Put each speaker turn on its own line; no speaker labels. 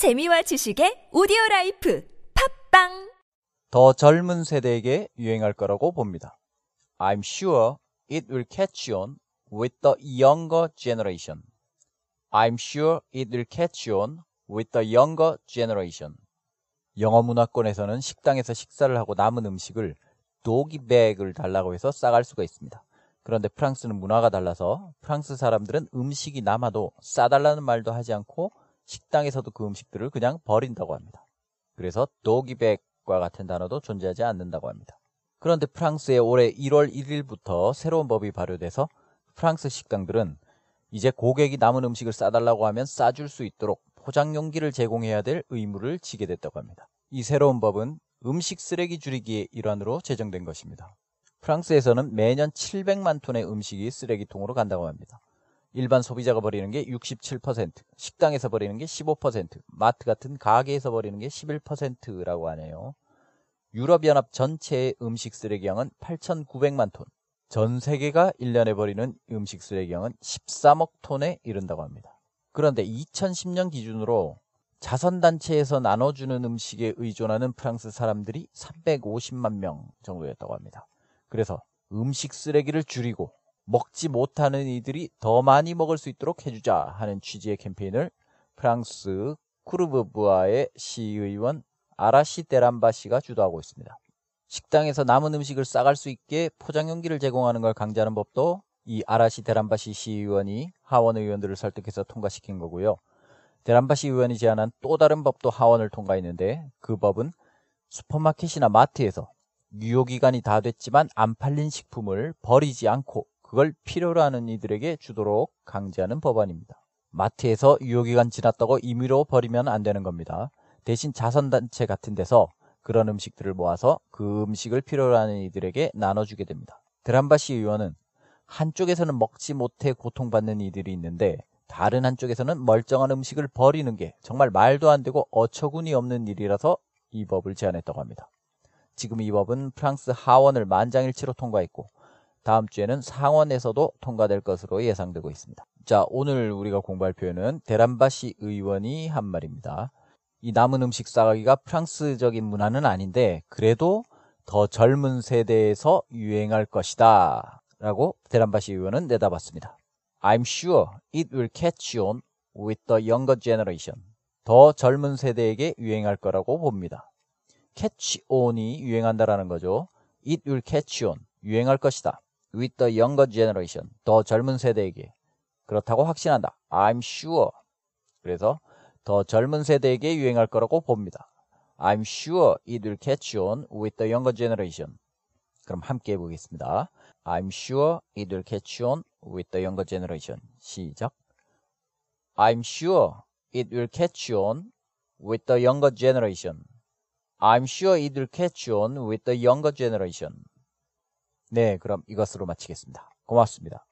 재미와 지식의 오디오 라이프 팟빵
더 젊은 세대에게 유행할 거라고 봅니다. I'm sure it will catch on with the younger generation. I'm sure it will catch on with the younger generation. 영어 문화권에서는 식당에서 식사를 하고 남은 음식을 doggy bag을 달라고 해서 싸갈 수가 있습니다. 그런데 프랑스는 문화가 달라서 프랑스 사람들은 음식이 남아도 싸달라는 말도 하지 않고 식당에서도 그 음식들을 그냥 버린다고 합니다. 그래서 도기백과 같은 단어도 존재하지 않는다고 합니다. 그런데 프랑스에 올해 1월 1일부터 새로운 법이 발효돼서 프랑스 식당들은 이제 고객이 남은 음식을 싸달라고 하면 싸줄 수 있도록 포장 용기를 제공해야 될 의무를 지게 됐다고 합니다. 이 새로운 법은 음식 쓰레기 줄이기의 일환으로 제정된 것입니다. 프랑스에서는 매년 700만 톤의 음식이 쓰레기통으로 간다고 합니다. 일반 소비자가 버리는 게 67%, 식당에서 버리는 게 15%, 마트 같은 가게에서 버리는 게 11%라고 하네요. 유럽연합 전체의 음식 쓰레기량은 8,900만 톤, 전 세계가 1년에 버리는 음식 쓰레기량은 13억 톤에 이른다고 합니다. 그런데 2010년 기준으로 자선단체에서 나눠주는 음식에 의존하는 프랑스 사람들이 350만 명 정도였다고 합니다. 그래서 음식 쓰레기를 줄이고 먹지 못하는 이들이 더 많이 먹을 수 있도록 해주자 하는 취지의 캠페인을 프랑스 쿠르브부아의 시의원 아라시 데람바시가 주도하고 있습니다. 식당에서 남은 음식을 싸갈 수 있게 포장용기를 제공하는 걸 강제하는 법도 이 아라시 데람바시 시의원이 하원 의원들을 설득해서 통과시킨 거고요. 데람바시 의원이 제안한 또 다른 법도 하원을 통과했는데 그 법은 슈퍼마켓이나 마트에서 유효기간이 다 됐지만 안 팔린 식품을 버리지 않고 그걸 필요로 하는 이들에게 주도록 강제하는 법안입니다. 마트에서 유효기간 지났다고 임의로 버리면 안 되는 겁니다. 대신 자선단체 같은 데서 그런 음식들을 모아서 그 음식을 필요로 하는 이들에게 나눠주게 됩니다. 드람바시 의원은 한쪽에서는 먹지 못해 고통받는 이들이 있는데 다른 한쪽에서는 멀쩡한 음식을 버리는 게 정말 말도 안 되고 어처구니 없는 일이라서 이 법을 제안했다고 합니다. 지금 이 법은 프랑스 하원을 만장일치로 통과했고 다음 주에는 상원에서도 통과될 것으로 예상되고 있습니다. 자, 오늘 우리가 공부할 표현은 데람바시 의원이 한 말입니다. 이 남은 음식 싸가기가 프랑스적인 문화는 아닌데 그래도 더 젊은 세대에서 유행할 것이다. 라고 데람바시 의원은 내다봤습니다. I'm sure it will catch on with the younger generation. 더 젊은 세대에게 유행할 거라고 봅니다. catch on이 유행한다라는 거죠. it will catch on. 유행할 것이다. With the younger generation. 더 젊은 세대에게. 그렇다고 확신한다. I'm sure. 그래서 더 젊은 세대에게 유행할 거라고 봅니다. I'm sure it will catch on with the younger generation. 그럼 함께 해보겠습니다. I'm sure it will catch on with the younger generation. 시작. I'm sure it will catch on with the younger generation. I'm sure it will catch on with the younger generation. 네, 그럼 이것으로 마치겠습니다. 고맙습니다.